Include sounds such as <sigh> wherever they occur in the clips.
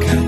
가까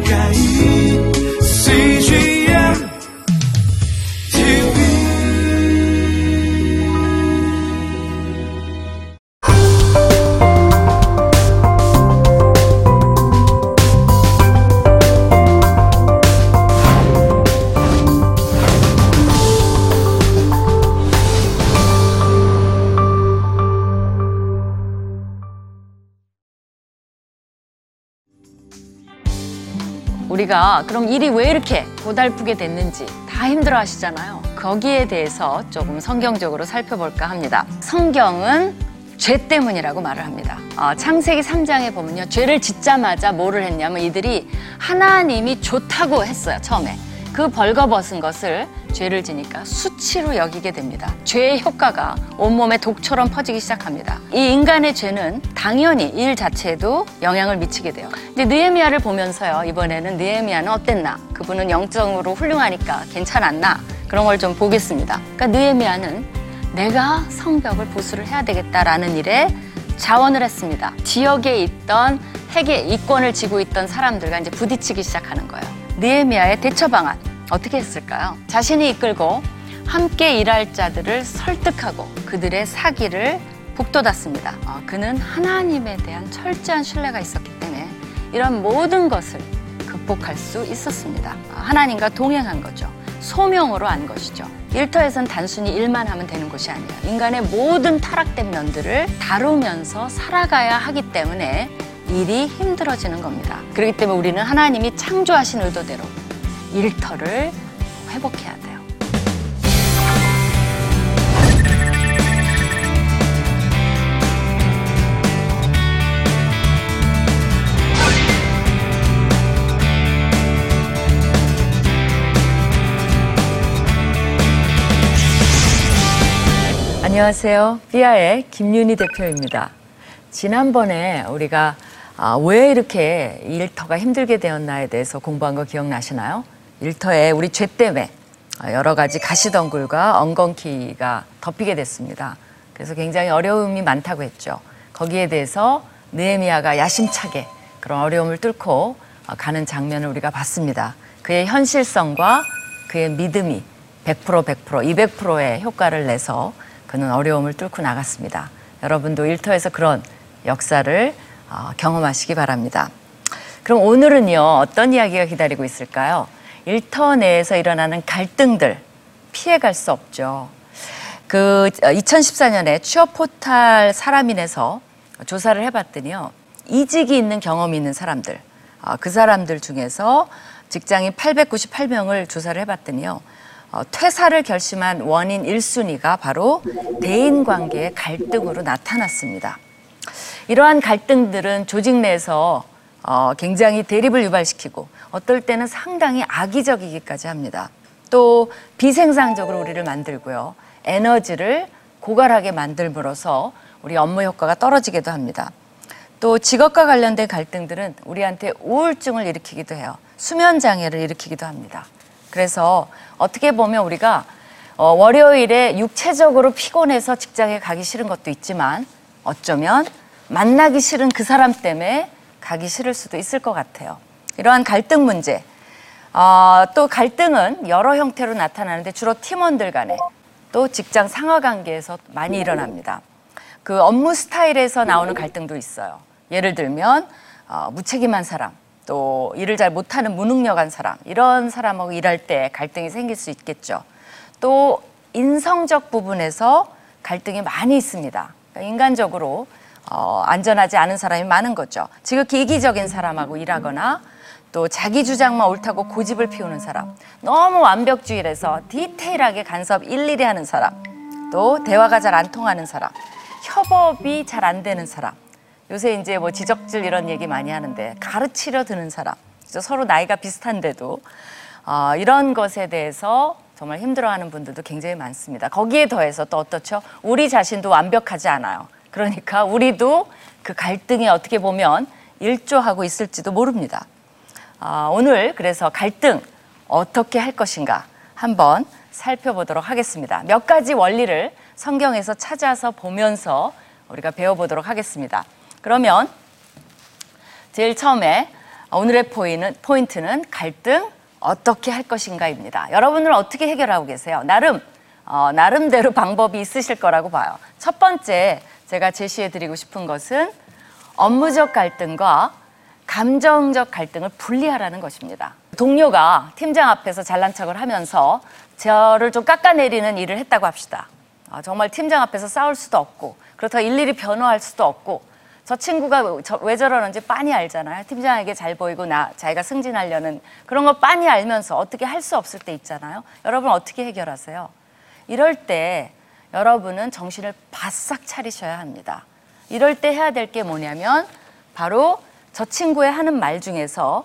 우리가 그럼 일이 왜 이렇게 고달프게 됐는지 다 힘들어 하시잖아요. 거기에 대해서 조금 성경적으로 살펴볼까 합니다. 성경은 죄 때문이라고 말을 합니다. 어, 창세기 3장에 보면요. 죄를 짓자마자 뭐를 했냐면 이들이 하나님이 좋다고 했어요. 처음에. 그 벌거벗은 것을 죄를 지니까 수치로 여기게 됩니다. 죄의 효과가 온몸에 독처럼 퍼지기 시작합니다. 이 인간의 죄는 당연히 일 자체에도 영향을 미치게 돼요. 근데 느헤미야를 보면서요. 이번에는 느헤미야는 어땠나? 그분은 영적으로 훌륭하니까 괜찮았나? 그런 걸 좀 보겠습니다. 그러니까 느헤미야는 내가 성벽을 보수를 해야 되겠다라는 일에 자원을 했습니다. 지역에 있던 핵의 이권을 쥐고 있던 사람들과 이제 부딪히기 시작하는 거예요. 느헤미야의 대처 방안 어떻게 했을까요? 자신이 이끌고 함께 일할 자들을 설득하고 그들의 사기를 북돋았습니다. 어, 그는 하나님에 대한 철저한 신뢰가 있었기 때문에 이런 모든 것을 극복할 수 있었습니다. 어, 하나님과 동행한 거죠. 소명으로 한 것이죠. 일터에선 단순히 일만 하면 되는 것이 아니에요. 인간의 모든 타락된 면들을 다루면서 살아가야 하기 때문에 일이 힘들어지는 겁니다. 그렇기 때문에 우리는 하나님이 창조하신 의도대로 일터를 회복해야 돼요. 안녕하세요. 삐아의 김윤희 대표입니다. 지난번에 우리가 아, 왜 이렇게 일터가 힘들게 되었나에 대해서 공부한 거 기억나시나요? 일터에 우리 죄 때문에 여러 가지 가시덩굴과 엉겅퀴가 덮이게 됐습니다. 그래서 굉장히 어려움이 많다고 했죠. 거기에 대해서 느헤미야가 야심차게 그런 어려움을 뚫고 가는 장면을 우리가 봤습니다. 그의 현실성과 그의 믿음이 100% 100% 200%의 효과를 내서 그는 어려움을 뚫고 나갔습니다. 여러분도 일터에서 그런 역사를 어, 경험하시기 바랍니다. 그럼 오늘은요, 어떤 이야기가 기다리고 있을까요? 일터 내에서 일어나는 갈등들 피해갈 수 없죠. 그 2014년에 취업 포탈 사람인에서 조사를 해봤더니요, 이직이 있는 경험이 있는 사람들, 어, 그 사람들 중에서 직장인 898명을 조사를 해봤더니요, 어, 퇴사를 결심한 원인 1순위가 바로 대인 관계의 갈등으로 나타났습니다. 이러한 갈등들은 조직 내에서 어, 굉장히 대립을 유발시키고 어떨 때는 상당히 악의적이기까지 합니다. 또 비생산적으로 우리를 만들고요. 에너지를 고갈하게 만들므로써 우리 업무 효과가 떨어지기도 합니다. 또 직업과 관련된 갈등들은 우리한테 우울증을 일으키기도 해요. 수면 장애를 일으키기도 합니다. 그래서 어떻게 보면 우리가 어, 월요일에 육체적으로 피곤해서 직장에 가기 싫은 것도 있지만 어쩌면 만나기 싫은 그 사람 때문에 가기 싫을 수도 있을 것 같아요. 이러한 갈등 문제. 어, 또 갈등은 여러 형태로 나타나는데 주로 팀원들 간에 또 직장 상하 관계에서 많이 일어납니다. 그 업무 스타일에서 나오는 갈등도 있어요. 예를 들면 어, 무책임한 사람, 또 일을 잘 못하는 무능력한 사람 이런 사람하고 일할 때 갈등이 생길 수 있겠죠. 또 인성적 부분에서 갈등이 많이 있습니다. 그러니까 인간적으로 어, 안전하지 않은 사람이 많은 거죠. 지극히 이기적인 사람하고 일하거나 또 자기 주장만 옳다고 고집을 피우는 사람, 너무 완벽주의라서 디테일하게 간섭 일일이 하는 사람, 또 대화가 잘 안 통하는 사람, 협업이 잘 안 되는 사람. 요새 이제 뭐 지적질 이런 얘기 많이 하는데 가르치려 드는 사람, 서로 나이가 비슷한데도 어, 이런 것에 대해서 정말 힘들어하는 분들도 굉장히 많습니다. 거기에 더해서 또 어떻죠? 우리 자신도 완벽하지 않아요. 그러니까 우리도 그 갈등에 어떻게 보면 일조하고 있을지도 모릅니다. 아, 오늘 그래서 갈등 어떻게 할 것인가 한번 살펴보도록 하겠습니다. 몇 가지 원리를 성경에서 찾아서 보면서 우리가 배워보도록 하겠습니다. 그러면 제일 처음에 오늘의 포인트는, 포인트는 갈등 어떻게 할 것인가입니다. 여러분은 어떻게 해결하고 계세요? 나름 어, 나름대로 방법이 있으실 거라고 봐요. 첫 번째 제가 제시해 드리고 싶은 것은 업무적 갈등과 감정적 갈등을 분리하라는 것입니다. 동료가 팀장 앞에서 잘난 척을 하면서 저를 좀 깎아내리는 일을 했다고 합시다. 아, 정말 팀장 앞에서 싸울 수도 없고 그렇다고 일일이 변호할 수도 없고 저 친구가 저- 왜 저러는지 빤히 알잖아요. 팀장에게 잘 보이고 나 자기가 승진하려는 그런 거 빤히 알면서 어떻게 할 수 없을 때 있잖아요. 여러분 어떻게 해결하세요? 이럴 때 여러분은 정신을 바싹 차리셔야 합니다. 이럴 때 해야 될 게 뭐냐면 바로 저 친구의 하는 말 중에서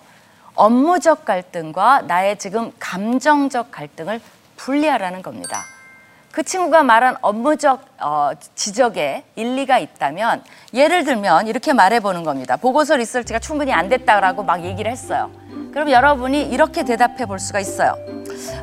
업무적 갈등과 나의 지금 감정적 갈등을 분리하라는 겁니다. 그 친구가 말한 업무적 어, 지적에 일리가 있다면 예를 들면 이렇게 말해보는 겁니다. 보고서 리서치가 충분히 안 됐다라고 막 얘기를 했어요. 그럼 여러분이 이렇게 대답해 볼 수가 있어요.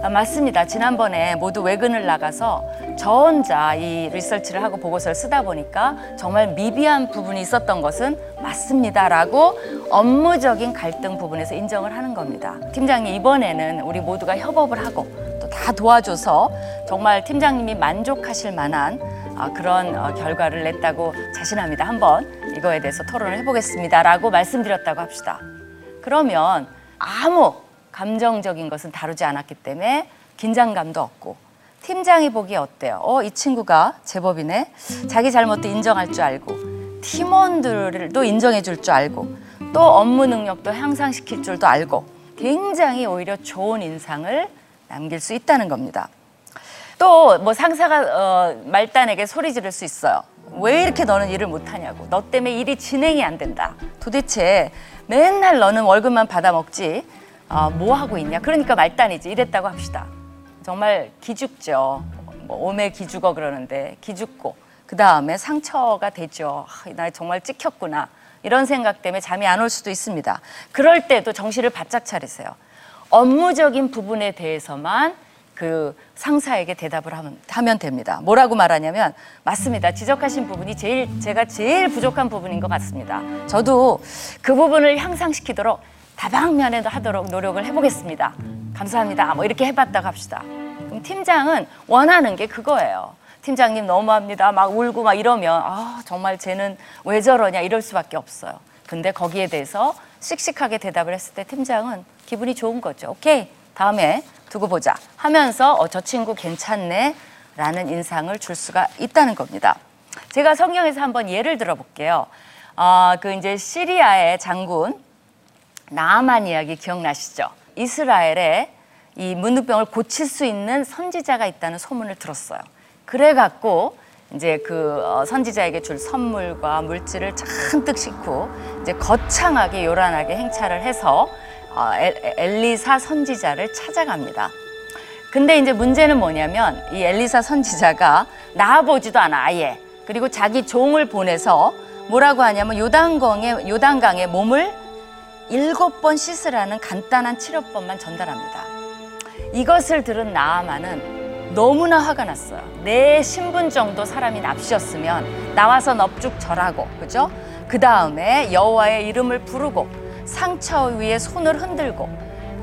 아, 맞습니다. 지난번에 모두 외근을 나가서 저 혼자 이 리서치를 하고 보고서를 쓰다 보니까 정말 미비한 부분이 있었던 것은 맞습니다라고 업무적인 갈등 부분에서 인정을 하는 겁니다. 팀장님 이번에는 우리 모두가 협업을 하고 또 다 도와줘서 정말 팀장님이 만족하실 만한 아, 그런 어, 결과를 냈다고 자신합니다. 한번 이거에 대해서 토론을 해보겠습니다라고 말씀드렸다고 합시다. 그러면 아무 감정적인 것은 다루지 않았기 때문에 긴장감도 없고 팀장이 보기에 어때요? 어, 이 친구가 제법이네. 자기 잘못도 인정할 줄 알고 팀원들도 인정해 줄 줄 알고 또 업무 능력도 향상시킬 줄도 알고 굉장히 오히려 좋은 인상을 남길 수 있다는 겁니다. 또 뭐 상사가 어, 말단에게 소리 지를 수 있어요. 왜 이렇게 너는 일을 못하냐고. 너 때문에 일이 진행이 안 된다. 도대체 맨날 너는 월급만 받아먹지 어, 뭐 하고 있냐. 그러니까 말단이지. 이랬다고 합시다. 정말 기죽죠. 뭐 오매 기죽어 그러는데 기죽고 그 다음에 상처가 되죠. 아, 나 정말 찍혔구나. 이런 생각 때문에 잠이 안 올 수도 있습니다. 그럴 때도 정신을 바짝 차리세요. 업무적인 부분에 대해서만 그 상사에게 대답을 하면, 하면 됩니다. 뭐라고 말하냐면 맞습니다. 지적하신 부분이 제일 제가 제일 부족한 부분인 것 같습니다. 저도 그 부분을 향상시키도록 다방면에도 하도록 노력을 해보겠습니다. 감사합니다. 뭐 이렇게 해봤다고 합시다. 그럼 팀장은 원하는 게 그거예요. 팀장님 너무합니다. 막 울고 막 이러면 아 정말 쟤는 왜 저러냐 이럴 수밖에 없어요. 근데 거기에 대해서 씩씩하게 대답을 했을 때 팀장은 기분이 좋은 거죠. 오케이 다음에 두고 보자 하면서 어, 저 친구 괜찮네 라는 인상을 줄 수가 있다는 겁니다. 제가 성경에서 한번 예를 들어 볼게요. 어, 그 이제 시리아의 장군 나아만 이야기 기억나시죠? 이스라엘에 이 문둥병을 고칠 수 있는 선지자가 있다는 소문을 들었어요. 그래 갖고 이제 그 어, 선지자에게 줄 선물과 물질을 잔뜩 싣고 이제 거창하게 요란하게 행차를 해서 어, 엘- 엘리사 선지자를 찾아갑니다. 근데 이제 문제는 뭐냐면 이 엘리사 선지자가 나아보지도 않아 아예 그리고 자기 종을 보내서 뭐라고 하냐면 요단강에 요단강에 몸을 일곱 번 씻으라는 간단한 치료법만 전달합니다. 이것을 들은 나아만은 너무나 화가 났어요. 내 신분 정도 사람이 납시였으면 나와서 넙죽 절하고, 그죠? 그 다음에 여호와의 이름을 부르고 상처 위에 손을 흔들고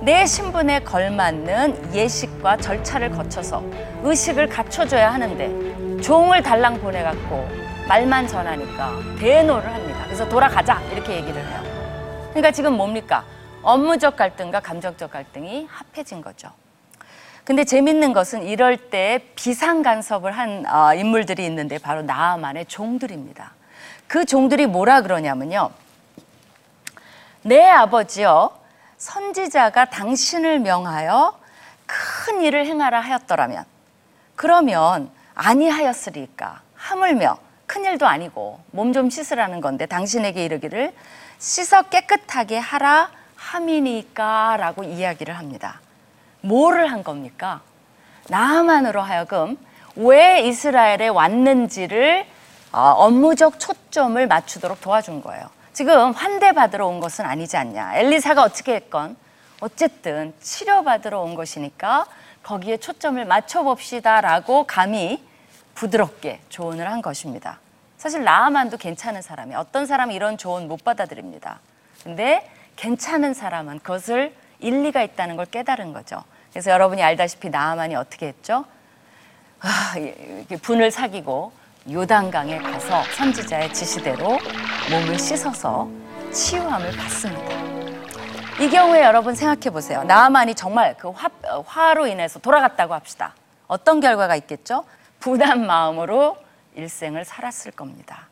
내 신분에 걸맞는 예식과 절차를 거쳐서 의식을 갖춰줘야 하는데 종을 달랑 보내갖고 말만 전하니까 대노를 합니다. 그래서 돌아가자 이렇게 얘기를 해요. 그러니까 지금 뭡니까? 업무적 갈등과 감정적 갈등이 합해진 거죠. 근데 재밌는 것은 이럴 때 비상 간섭을 한 어, 인물들이 있는데 바로 나아만의 종들입니다. 그 종들이 뭐라 그러냐면요. 내 아버지여 선지자가 당신을 명하여 큰 일을 행하라 하였더라면 그러면 아니하였으리까 하물며 큰 일도 아니고 몸 좀 씻으라는 건데 당신에게 이르기를 씻어 깨끗하게 하라 함이니까 라고 이야기를 합니다. 뭐를 한 겁니까? 나만으로 하여금 왜 이스라엘에 왔는지를 어, 업무적 초점을 맞추도록 도와준 거예요. 지금 환대받으러 온 것은 아니지 않냐. 엘리사가 어떻게 했건 어쨌든 치료받으러 온 것이니까 거기에 초점을 맞춰봅시다라고 감히 부드럽게 조언을 한 것입니다. 사실 나아만도 괜찮은 사람이 어떤 사람이 이런 조언 못 받아들입니다. 근데 괜찮은 사람은 그것을 일리가 있다는 걸 깨달은 거죠. 그래서 여러분이 알다시피 나아만이 어떻게 했죠? 아, 분을 사귀고 요단강에 가서 선지자의 지시대로 몸을 씻어서 치유함을 받습니다. 이 경우에 여러분 생각해 보세요. 나아만이 정말 그 화, 어, 화로 인해서 돌아갔다고 합시다. 어떤 결과가 있겠죠? 분한 마음으로 일생을 살았을 겁니다.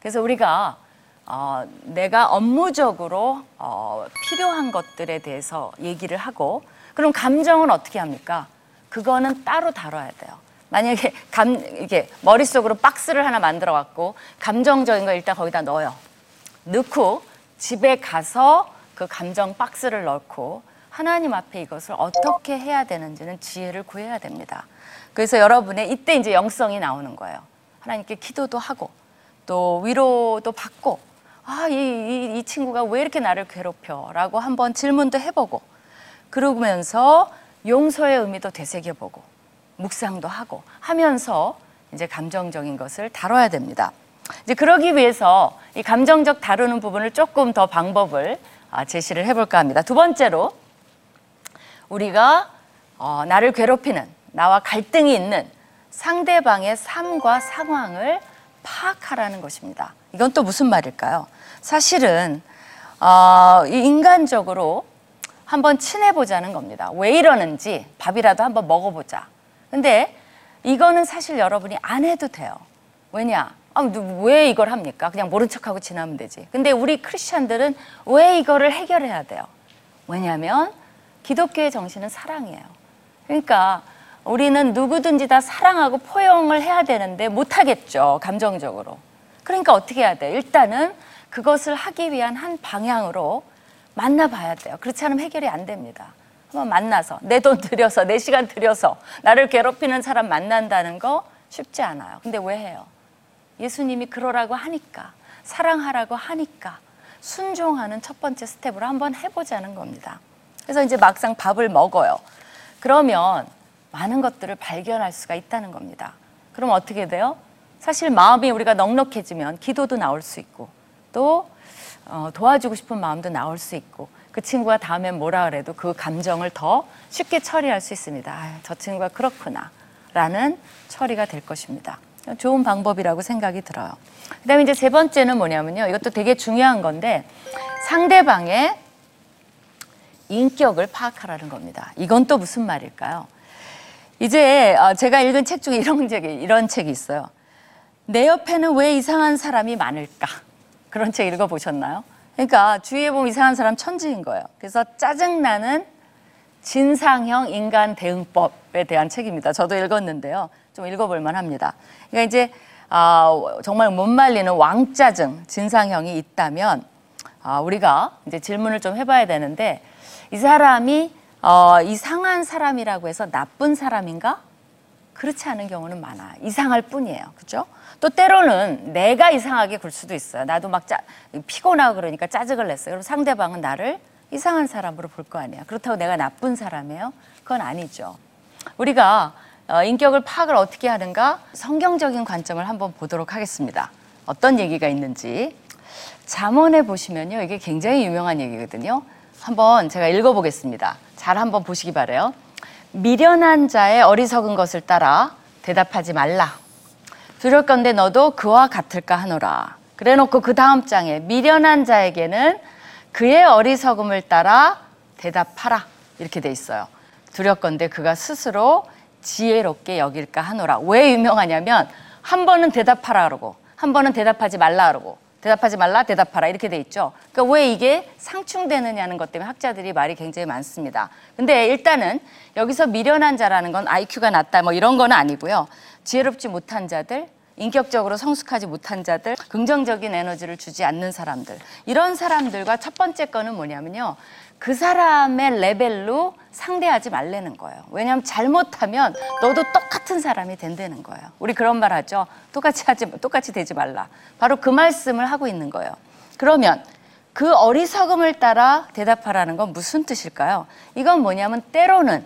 그래서 우리가 어, 내가 업무적으로 어, 필요한 것들에 대해서 얘기를 하고 그럼 감정은 어떻게 합니까? 그거는 따로 다뤄야 돼요. 만약에 감 이게 머릿속으로 박스를 하나 만들어 갖고 감정적인 거 일단 거기다 넣어요. 넣고 집에 가서 그 감정 박스를 넣고 하나님 앞에 이것을 어떻게 해야 되는지는 지혜를 구해야 됩니다. 그래서 여러분의 이때 이제 영성이 나오는 거예요. 하나님께 기도도 하고 또 위로도 받고 아, 이, 이, 이 친구가 왜 이렇게 나를 괴롭혀? 라고 한번 질문도 해보고 그러면서 용서의 의미도 되새겨보고 묵상도 하고 하면서 이제 감정적인 것을 다뤄야 됩니다. 이제 그러기 위해서 이 감정적 다루는 부분을 조금 더 방법을 아, 제시를 해볼까 합니다. 두 번째로 우리가 어, 나를 괴롭히는 나와 갈등이 있는 상대방의 삶과 상황을 파악하라는 것입니다. 이건 또 무슨 말일까요? 사실은 어, 이 인간적으로 한번 친해보자는 겁니다. 왜 이러는지 밥이라도 한번 먹어보자. 근데 이거는 사실 여러분이 안 해도 돼요. 왜냐? 아, 누- 왜 이걸 합니까? 그냥 모른 척하고 지나면 되지. 근데 우리 크리스천들은 왜 이거를 해결해야 돼요? 왜냐하면 기독교의 정신은 사랑이에요. 그러니까 우리는 누구든지 다 사랑하고 포용을 해야 되는데 못하겠죠, 감정적으로. 그러니까 어떻게 해야 돼요? 일단은 그것을 하기 위한 한 방향으로 만나봐야 돼요. 그렇지 않으면 해결이 안 됩니다. 한번 만나서 내 돈 들여서 내 시간 들여서 나를 괴롭히는 사람 만난다는 거 쉽지 않아요. 근데 왜 해요? 예수님이 그러라고 하니까 사랑하라고 하니까 순종하는 첫 번째 스텝으로 한번 해보자는 겁니다. 그래서 이제 막상 밥을 먹어요. 그러면 많은 것들을 발견할 수가 있다는 겁니다. 그럼 어떻게 돼요? 사실 마음이 우리가 넉넉해지면 기도도 나올 수 있고 또 어, 도와주고 싶은 마음도 나올 수 있고 그 친구가 다음엔 뭐라 그래도 그 감정을 더 쉽게 처리할 수 있습니다. 아유, 저 친구가 그렇구나 라는 처리가 될 것입니다. 좋은 방법이라고 생각이 들어요. 그 다음에 이제 세 번째는 뭐냐면요. 이것도 되게 중요한 건데 상대방의 인격을 파악하라는 겁니다. 이건 또 무슨 말일까요? 이제 어, 제가 읽은 책 중에 이런 책이 이런 책이 있어요. 내 옆에는 왜 이상한 사람이 많을까? 그런 책 읽어 보셨나요? 그러니까 주위에 보면 이상한 사람 천지인 거예요. 그래서 짜증나는 진상형 인간 대응법에 대한 책입니다. 저도 읽었는데요. 좀 읽어볼 만 합니다. 그러니까 이제 아, 정말 못 말리는 왕짜증 진상형이 있다면 아, 우리가 이제 질문을 좀 해봐야 되는데 이 사람이 어, 이상한 사람이라고 해서 나쁜 사람인가? 그렇지 않은 경우는 많아. 이상할 뿐이에요. 그죠? 또 때로는 내가 이상하게 굴 수도 있어요. 나도 막 짜, 피곤하고 그러니까 짜증을 냈어요. 그럼 상대방은 나를 이상한 사람으로 볼 거 아니야. 그렇다고 내가 나쁜 사람이에요? 그건 아니죠. 우리가 어, 인격을 파악을 어떻게 하는가? 성경적인 관점을 한번 보도록 하겠습니다. 어떤 얘기가 있는지. 잠언에 보시면요. 이게 굉장히 유명한 얘기거든요. 한번 제가 읽어보겠습니다. 잘 한번 보시기 바래요. 미련한 자의 어리석은 것을 따라 대답하지 말라. 두렵건대 너도 그와 같을까 하노라. 그래놓고 그 다음 장에 미련한 자에게는 그의 어리석음을 따라 대답하라. 이렇게 돼 있어요. 두렵건대 그가 스스로 지혜롭게 여길까 하노라. 왜 유명하냐면 한 번은 대답하라 그러고 한 번은 대답하지 말라 그러고 대답하지 말라 대답하라 이렇게 돼 있죠. 그러니까 왜 이게 상충되느냐는 것 때문에 학자들이 말이 굉장히 많습니다. 근데 일단은 여기서 미련한 자라는 건 IQ가 낮다 뭐 이런 건 아니고요. 지혜롭지 못한 자들, 인격적으로 성숙하지 못한 자들, 긍정적인 에너지를 주지 않는 사람들. 이런 사람들과 첫 번째 거는 뭐냐면요. 그 사람의 레벨로 상대하지 말라는 거예요. 왜냐하면 잘못하면 너도 똑같은 사람이 된다는 거예요. 우리 그런 말 하죠. 똑같이 하지, 똑같이 되지 말라. 바로 그 말씀을 하고 있는 거예요. 그러면 그 어리석음을 따라 대답하라는 건 무슨 뜻일까요? 이건 뭐냐면 때로는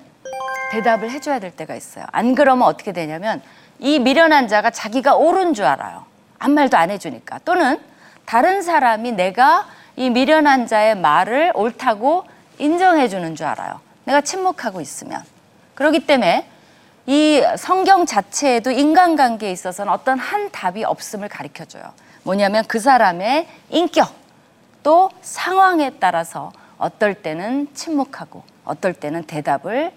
대답을 해줘야 될 때가 있어요. 안 그러면 어떻게 되냐면 이 미련한 자가 자기가 옳은 줄 알아요. 아무 말도 안 해주니까. 또는 다른 사람이 내가 이 미련한 자의 말을 옳다고 인정해 주는 줄 알아요. 내가 침묵하고 있으면. 그렇기 때문에 이 성경 자체에도 인간관계에 있어서는 어떤 한 답이 없음을 가르쳐 줘요. 뭐냐면 그 사람의 인격 또 상황에 따라서 어떨 때는 침묵하고 어떨 때는 대답을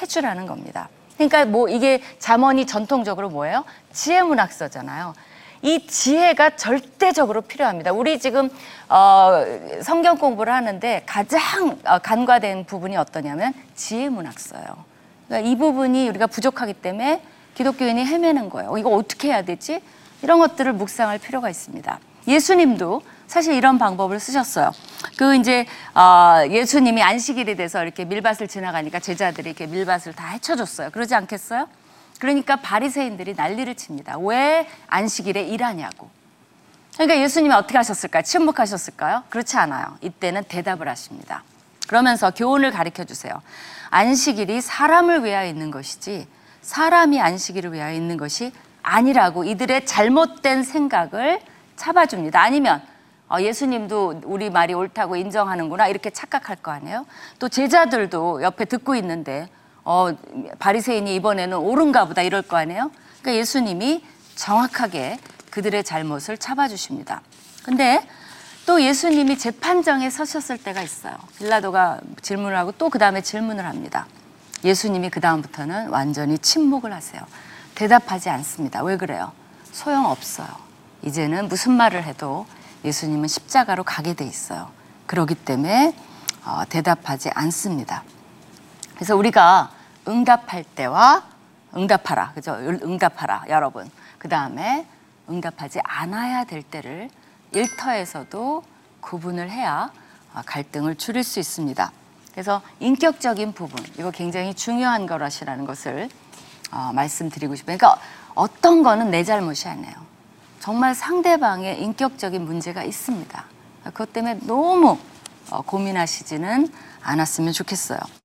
해주라는 겁니다. 그러니까 뭐 이게 잠언이 전통적으로 뭐예요? 지혜 문학서잖아요. 이 지혜가 절대적으로 필요합니다. 우리 지금 어, 성경 공부를 하는데 가장 어, 간과된 부분이 어떠냐면 지혜 문학서예요. 그러니까 이 부분이 우리가 부족하기 때문에 기독교인이 헤매는 거예요. 이거 어떻게 해야 되지? 이런 것들을 묵상할 필요가 있습니다. 예수님도 사실 이런 방법을 쓰셨어요. 그 이제 어, 예수님이 안식일이 돼서 이렇게 밀밭을 지나가니까 제자들이 이렇게 밀밭을 다 헤쳐줬어요. 그러지 않겠어요? 그러니까 바리새인들이 난리를 칩니다. 왜 안식일에 일하냐고. 그러니까 예수님이 어떻게 하셨을까요? 침묵하셨을까요? 그렇지 않아요. 이때는 대답을 하십니다. 그러면서 교훈을 가르쳐 주세요. 안식일이 사람을 위하여 있는 것이지 사람이 안식일을 위하여 있는 것이 아니라고 이들의 잘못된 생각을 잡아줍니다. 아니면 어, 예수님도 우리 말이 옳다고 인정하는구나 이렇게 착각할 거 아니에요? 또 제자들도 옆에 듣고 있는데 어, 바리새인이 이번에는 옳은가 보다 이럴 거 아니에요? 그러니까 예수님이 정확하게 그들의 잘못을 잡아주십니다. 근데 또 예수님이 재판정에 서셨을 때가 있어요. 빌라도가 질문을 하고 또 그 다음에 질문을 합니다. 예수님이 그 다음부터는 완전히 침묵을 하세요. 대답하지 않습니다. 왜 그래요? 소용없어요. 이제는 무슨 말을 해도 예수님은 십자가로 가게 돼 있어요. 그러기 때문에 어, 대답하지 않습니다. 그래서 우리가 응답할 때와 응답하라, 그죠? 응답하라, 여러분. 그 다음에 응답하지 않아야 될 때를 일터에서도 구분을 해야 어, 갈등을 줄일 수 있습니다. 그래서 인격적인 부분, 이거 굉장히 중요한 거라시라는 것을 어, 말씀드리고 싶어요. 그러니까 어떤 거는 내 잘못이 아니에요. 정말 상대방의 인격적인 문제가 있습니다. 그것 때문에 너무 어, 고민하시지는 않았으면 좋겠어요.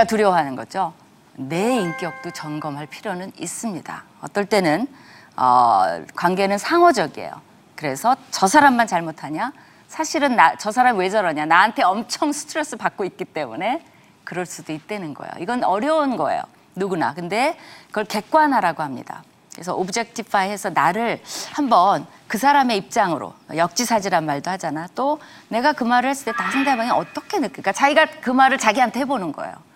제 우리가 두려워하는 거죠. 내 인격도 점검할 필요는 있습니다. 어떨 때는 어, 관계는 상호적이에요. 그래서 저 사람만 잘못하냐? 사실은 나, 저 사람 왜 저러냐? 나한테 엄청 스트레스 받고 있기 때문에 그럴 수도 있다는 거예요. 이건 어려운 거예요. 누구나. 근데 그걸 객관화라고 합니다. 그래서 objectify 해서 나를 한번 그 사람의 입장으로 역지사지란 말도 하잖아. 또 내가 그 말을 했을 때다 상대방이 어떻게 느낄까? 자기가 그 말을 자기한테 해보는 거예요.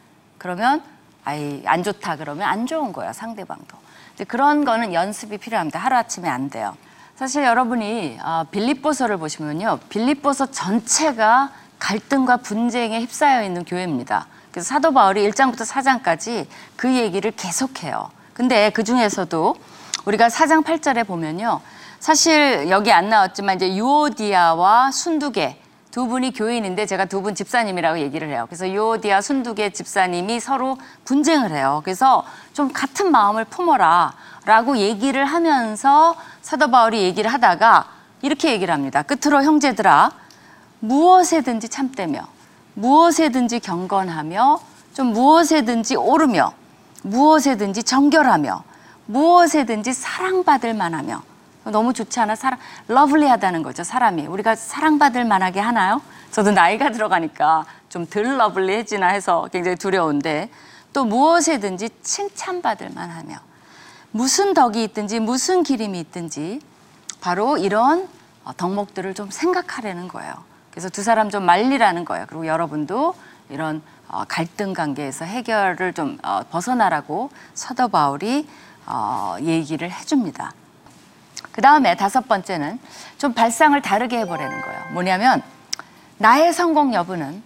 그러면 아이 안 좋다 그러면 안 좋은 거야 상대방도. 근데 그런 거는 연습이 필요합니다. 하루 아침에 안 돼요. 사실 여러분이 아, 빌립보서를 보시면요, 빌립보서 전체가 갈등과 분쟁에 휩싸여 있는 교회입니다. 그래서 사도 바울이 1장부터 4장까지 그 얘기를 계속해요. 근데 그 중에서도 우리가 4장 8절에 보면요. 사실 여기 안 나왔지만 이제 유오디아와 순두계 두 분이 교인인데 제가 두 분 집사님이라고 얘기를 해요. 그래서 유오디아 순두계 집사님이 서로 분쟁을 해요. 그래서 좀 같은 마음을 품어라 라고 얘기를 하면서 사도 바울이 얘기를 하다가 이렇게 얘기를 합니다. 끝으로 형제들아 무엇에든지 참되며 무엇에든지 경건하며 좀 무엇에든지 오르며 무엇에든지 정결하며 무엇에든지 사랑받을 만하며 너무 좋지 않아? 사랑, lovely하다는 거죠, 사람이. 우리가 사랑받을 만하게 하나요? 저도 나이가 들어가니까 좀 덜 lovely해지나 해서 굉장히 두려운데 또 무엇에든지 칭찬받을 만하며 무슨 덕이 있든지 무슨 기림이 있든지 바로 이런 어, 덕목들을 좀 생각하려는 거예요. 그래서 두 사람 좀 말리라는 거예요. 그리고 여러분도 이런 어, 갈등 관계에서 해결을 좀 어, 벗어나라고 사도 바울이 어, 얘기를 해줍니다. 그 다음에 다섯 번째는 좀 발상을 다르게 해보라는 거예요. 뭐냐면 나의 성공 여부는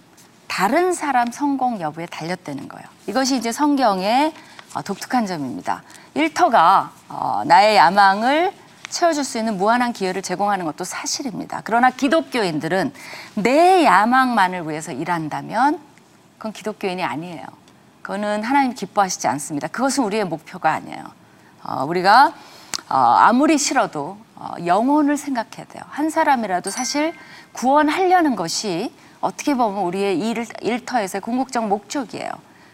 다른 사람 성공 여부에 달렸다는 거예요. 이것이 이제 성경의 어, 독특한 점입니다. 일터가 어, 나의 야망을 채워줄 수 있는 무한한 기회를 제공하는 것도 사실입니다. 그러나 기독교인들은 내 야망만을 위해서 일한다면 그건 기독교인이 아니에요. 그거는 하나님 기뻐하시지 않습니다. 그것은 우리의 목표가 아니에요. 어, 우리가 어, 아무리 싫어도 어, 영혼을 생각해야 돼요. 한 사람이라도 사실 구원하려는 것이 어떻게 보면 우리의 일, 일터에서의 궁극적 목적이에요.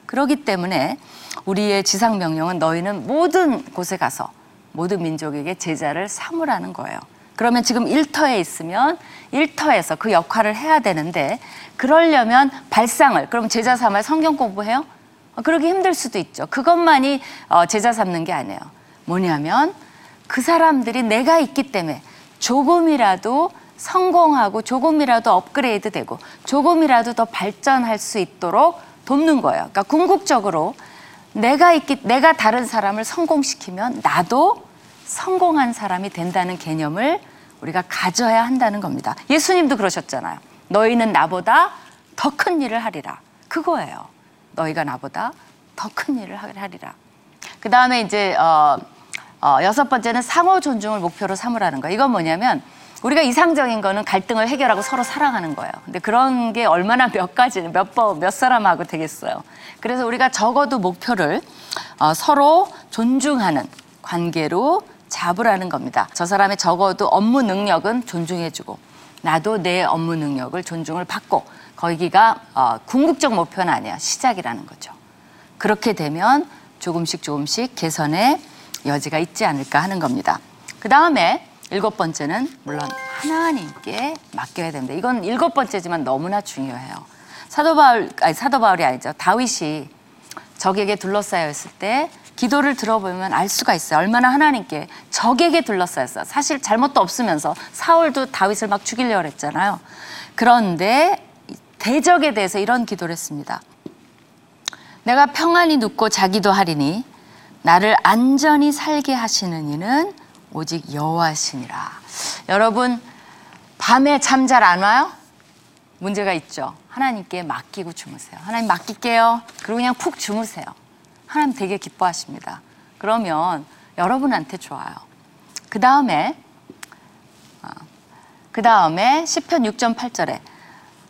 그렇기 때문에 우리의 지상 명령은 너희는 모든 곳에 가서 모든 민족에게 제자를 삼으라는 거예요. 그러면 지금 일터에 있으면 일터에서 그 역할을 해야 되는데 그러려면 발상을 그럼 제자 삼아 성경 공부해요? 어, 그러기 힘들 수도 있죠. 그것만이 어, 제자 삼는 게 아니에요. 뭐냐면 그 사람들이 내가 있기 때문에 조금이라도 성공하고 조금이라도 업그레이드 되고 조금이라도 더 발전할 수 있도록 돕는 거예요. 그러니까 궁극적으로 내가 있기 내가 다른 사람을 성공시키면 나도 성공한 사람이 된다는 개념을 우리가 가져야 한다는 겁니다. 예수님도 그러셨잖아요. 너희는 나보다 더 큰 일을 하리라. 그거예요. 너희가 나보다 더 큰 일을 하리라. 그 다음에 이제 어, 어, 여섯 번째는 상호 존중을 목표로 삼으라는 거예요. 이건 뭐냐면 우리가 이상적인 거는 갈등을 해결하고 서로 사랑하는 거예요. 근데 그런 게 얼마나 몇 가지는 몇 번, 몇 사람하고 되겠어요. 그래서 우리가 적어도 목표를 어, 서로 존중하는 관계로 잡으라는 겁니다. 저 사람의 적어도 업무 능력은 존중해주고 나도 내 업무 능력을 존중을 받고 거기가 어, 궁극적 목표는 아니야. 시작이라는 거죠. 그렇게 되면 조금씩 조금씩 개선의 여지가 있지 않을까 하는 겁니다. 그 다음에 일곱 번째는 물론 하나님께 맡겨야 됩니다. 이건 일곱 번째지만 너무나 중요해요. 사도 바울, 아니 사도 바울이 아니죠. 다윗이 적에게 둘러싸여 있을 때 기도를 들어보면 알 수가 있어요. 얼마나 하나님께 적에게 둘러싸였어요. 사실 잘못도 없으면서 사울도 다윗을 막 죽이려고 했잖아요. 그런데 대적에 대해서 이런 기도를 했습니다. 내가 평안히 눕고 자기도 하리니 나를 안전히 살게 하시는 이는 오직 여호와시니라. 여러분 밤에 잠 잘 안 와요? 문제가 있죠. 하나님께 맡기고 주무세요. 하나님 맡길게요. 그리고 그냥 푹 주무세요. 하나님 되게 기뻐하십니다. 그러면 여러분한테 좋아요. 그 다음에 그 다음에 시편 6.8절에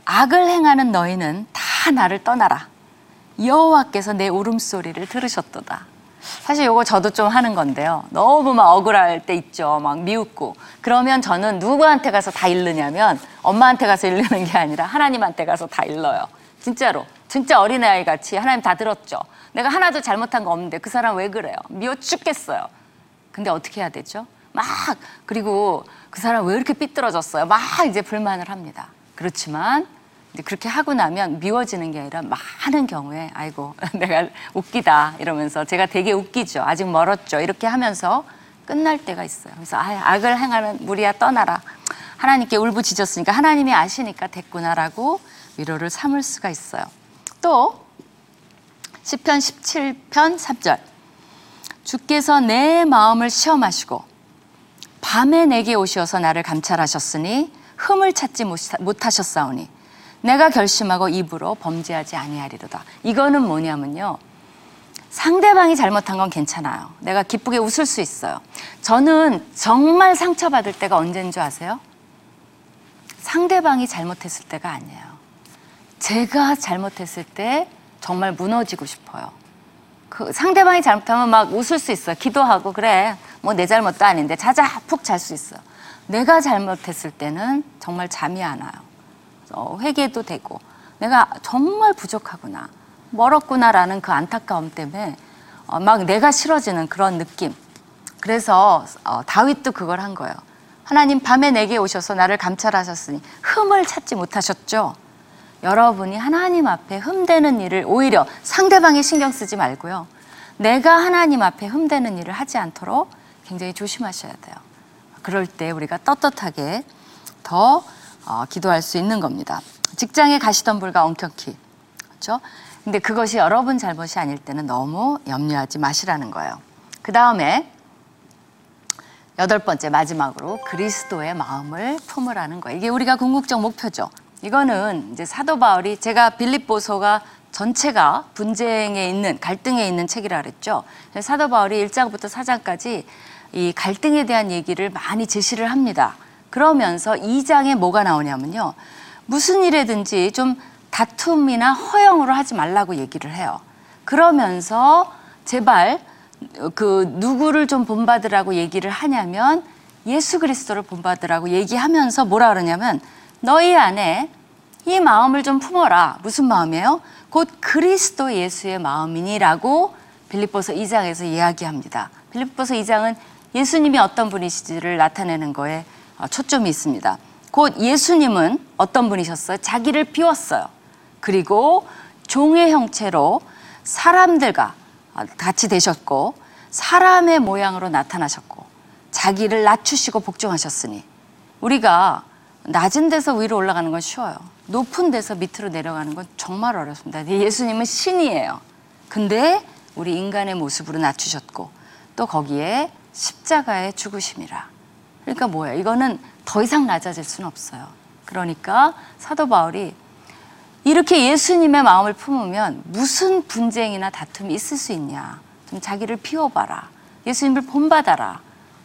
악을 행하는 너희는 다 나를 떠나라. 여호와께서 내 울음소리를 들으셨도다. 사실 이거 저도 좀 하는 건데요. 너무 막 억울할 때 있죠. 막 미웃고. 그러면 저는 누구한테 가서 다 잃느냐면 엄마한테 가서 잃는 게 아니라 하나님한테 가서 다 잃어요. 진짜로. 진짜 어린아이 같이 하나님 다 들었죠. 내가 하나도 잘못한 거 없는데 그 사람 왜 그래요? 미워 죽겠어요. 근데 어떻게 해야 되죠? 막 그리고 그 사람 왜 이렇게 삐뚤어졌어요? 막 이제 불만을 합니다. 그렇지만 이제 그렇게 하고 나면 미워지는 게 아니라 많은 경우에 아이고 <laughs> 내가 웃기다 이러면서 제가 되게 웃기죠. 아직 멀었죠. 이렇게 하면서 끝날 때가 있어요. 그래서 아, 악을 행하는 무리야 떠나라. 하나님께 울부짖었으니까 하나님이 아시니까 됐구나라고 위로를 삼을 수가 있어요. 또 시편 17편 3절 주께서 내 마음을 시험하시고 밤에 내게 오시어서 나를 감찰하셨으니 흠을 찾지 못하셨사오니 내가 결심하고 입으로 범죄하지 아니하리로다. 이거는 뭐냐면요. 상대방이 잘못한 건 괜찮아요. 내가 기쁘게 웃을 수 있어요. 저는 정말 상처받을 때가 언제인 줄 아세요? 상대방이 잘못했을 때가 아니에요. 제가 잘못했을 때 정말 무너지고 싶어요. 그 상대방이 잘못하면 막 웃을 수 있어요. 기도하고 그래 뭐 내 잘못도 아닌데 자자 푹 잘 수 있어요. 내가 잘못했을 때는 정말 잠이 안 와요. 어, 회개도 되고 내가 정말 부족하구나 멀었구나라는 그 안타까움 때문에 어, 막 내가 싫어지는 그런 느낌. 그래서 어, 다윗도 그걸 한 거예요. 하나님 밤에 내게 오셔서 나를 감찰하셨으니 흠을 찾지 못하셨죠. 여러분이 하나님 앞에 흠되는 일을 오히려 상대방이 신경 쓰지 말고요. 내가 하나님 앞에 흠되는 일을 하지 않도록 굉장히 조심하셔야 돼요. 그럴 때 우리가 떳떳하게 더 어, 기도할 수 있는 겁니다. 직장에 가시던 불과 엉켜키. 그렇죠? 근데 그것이 여러분 잘못이 아닐 때는 너무 염려하지 마시라는 거예요. 그 다음에 여덟 번째 마지막으로 그리스도의 마음을 품으라는 거예요. 이게 우리가 궁극적 목표죠. 이거는 이제 사도 바울이 제가 빌립보서가 전체가 분쟁에 있는 갈등에 있는 책이라 그랬죠. 사도 바울이 1장부터 4장까지 이 갈등에 대한 얘기를 많이 제시를 합니다. 그러면서 2장에 뭐가 나오냐면요. 무슨 일에든지 좀 다툼이나 허영으로 하지 말라고 얘기를 해요. 그러면서 제발 그 누구를 좀 본받으라고 얘기를 하냐면 예수 그리스도를 본받으라고 얘기하면서 뭐라 그러냐면 너희 안에 이 마음을 좀 품어라. 무슨 마음이에요? 곧 그리스도 예수의 마음이니라고 빌립보서 2장에서 이야기합니다. 빌립보서 2장은 예수님이 어떤 분이시지를 나타내는 거에 어, 초점이 있습니다. 곧 예수님은 어떤 분이셨어요? 자기를 비웠어요. 그리고 종의 형체로 사람들과 같이 되셨고 사람의 모양으로 나타나셨고 자기를 낮추시고 복종하셨으니 우리가 낮은 데서 위로 올라가는 건 쉬워요. 높은 데서 밑으로 내려가는 건 정말 어렵습니다. 예수님은 신이에요. 근데 우리 인간의 모습으로 낮추셨고 또 거기에 십자가의 죽으심이라. 그러니까 뭐예요? 이거는 더 이상 낮아질 수는 없어요. 그러니까 사도 바울이 이렇게 예수님의 마음을 품으면 무슨 분쟁이나 다툼이 있을 수 있냐. 좀 자기를 피워봐라. 예수님을 본받아라.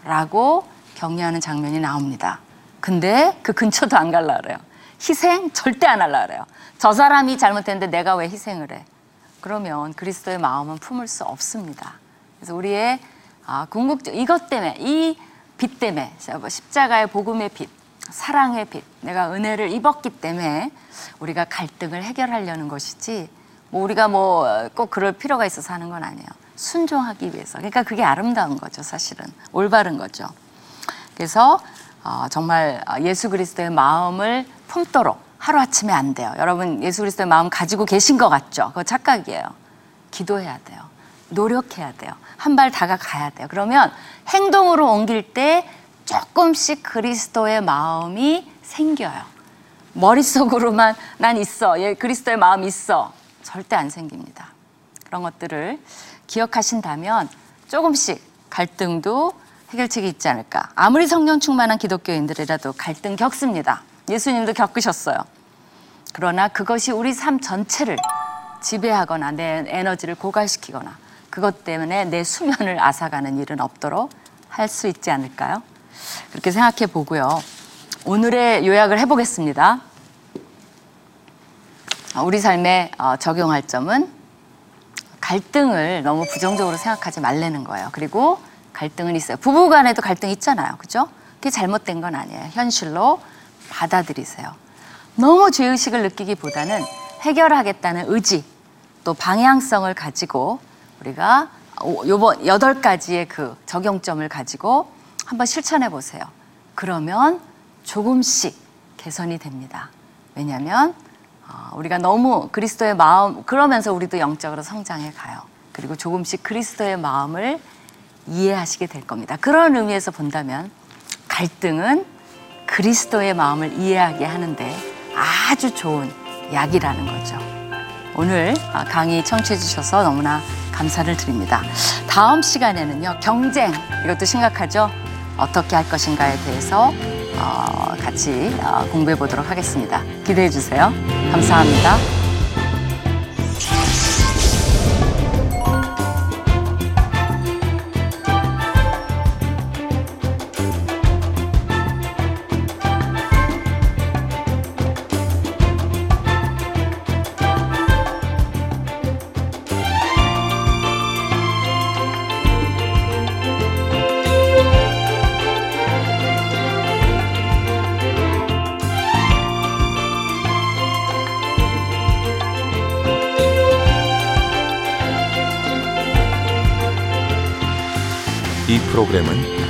라고 격려하는 장면이 나옵니다. 근데 그 근처도 안 갈라 그래요. 희생 절대 안 할라 그래요. 저 사람이 잘못했는데 내가 왜 희생을 해? 그러면 그리스도의 마음은 품을 수 없습니다. 그래서 우리의 아, 궁극적 이것 때문에 이 빛 때문에 십자가의 복음의 빛, 사랑의 빛, 내가 은혜를 입었기 때문에 우리가 갈등을 해결하려는 것이지 뭐 우리가 뭐 꼭 그럴 필요가 있어서 하는 건 아니에요. 순종하기 위해서. 그러니까 그게 아름다운 거죠, 사실은. 올바른 거죠. 그래서 어, 정말 예수 그리스도의 마음을 품도록 하루아침에 안 돼요. 여러분 예수 그리스도의 마음 가지고 계신 것 같죠? 그거 착각이에요. 기도해야 돼요. 노력해야 돼요. 한 발 다가가야 돼요. 그러면 행동으로 옮길 때 조금씩 그리스도의 마음이 생겨요. 머릿속으로만 난 있어. 예, 그리스도의 마음 있어. 절대 안 생깁니다. 그런 것들을 기억하신다면 조금씩 갈등도 해결책이 있지 않을까. 아무리 성령 충만한 기독교인들이라도 갈등 겪습니다. 예수님도 겪으셨어요. 그러나 그것이 우리 삶 전체를 지배하거나 내 에너지를 고갈시키거나 그것 때문에 내 수면을 앗아가는 일은 없도록 할 수 있지 않을까요? 그렇게 생각해 보고요. 오늘의 요약을 해보겠습니다. 우리 삶에 어, 적용할 점은 갈등을 너무 부정적으로 생각하지 말라는 거예요. 그리고 갈등은 있어요. 부부 간에도 갈등 있잖아요. 그죠? 그게 잘못된 건 아니에요. 현실로 받아들이세요. 너무 죄의식을 느끼기보다는 해결하겠다는 의지, 또 방향성을 가지고 우리가 요번 여덟 가지의 그 적용점을 가지고 한번 실천해 보세요. 그러면 조금씩 개선이 됩니다. 왜냐하면 어, 우리가 너무 그리스도의 마음 그러면서 우리도 영적으로 성장해 가요. 그리고 조금씩 그리스도의 마음을 이해하시게 될 겁니다. 그런 의미에서 본다면 갈등은 그리스도의 마음을 이해하게 하는데 아주 좋은 약이라는 거죠. 오늘 아, 강의 청취해 주셔서 너무나 감사를 드립니다. 다음 시간에는요, 경쟁, 이것도 심각하죠? 어떻게 할 것인가에 대해서 어, 같이 어, 공부해 보도록 하겠습니다. 기대해 주세요. 감사합니다.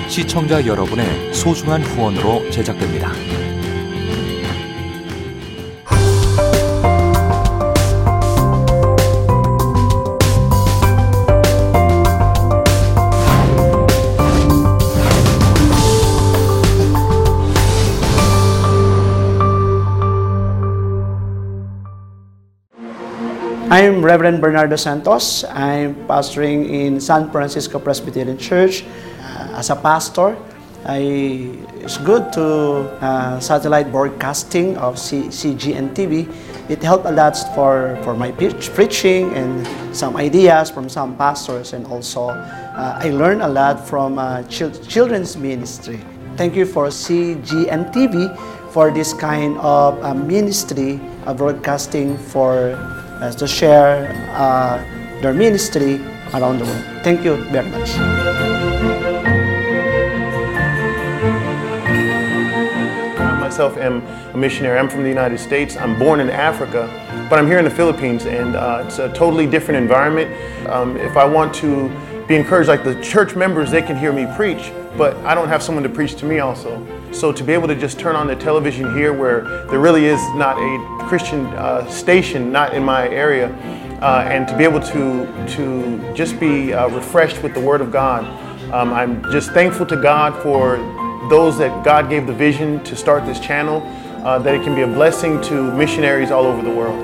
시청자 여러분의 소중한 후원으로 제작됩니다. I'm Reverend Bernardo Santos. I'm pastoring in San Francisco Presbyterian Church uh, as a pastor. I, it's good to uh, satellite broadcasting of C, CGN TV. It helped a lot for, for my preach, preaching and some ideas from some pastors and also uh, I learned a lot from uh, chil- children's ministry. Thank you for CGN TV for this kind of uh, ministry uh, broadcasting for uh, to share their ministry around the world. Thank you very much. Myself am a missionary. I'm from the United States. I'm born in Africa, but I'm here in the Philippines, and uh, it's a totally different environment. Um, if I want to be encouraged, like the church members, they can hear me preach, but I don't have someone to preach to me also. So to be able to just turn on the television here, where there really is not a Christian uh, station, not in my area, uh, and to be able to to just be uh, refreshed with the Word of God, um, I'm just thankful to God for those that God gave the vision to start this channel, uh, that it can be a blessing to missionaries all over the world.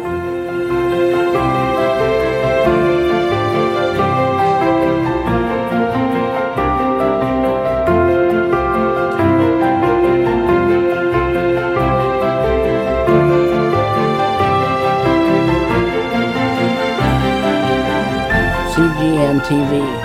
CGN TV.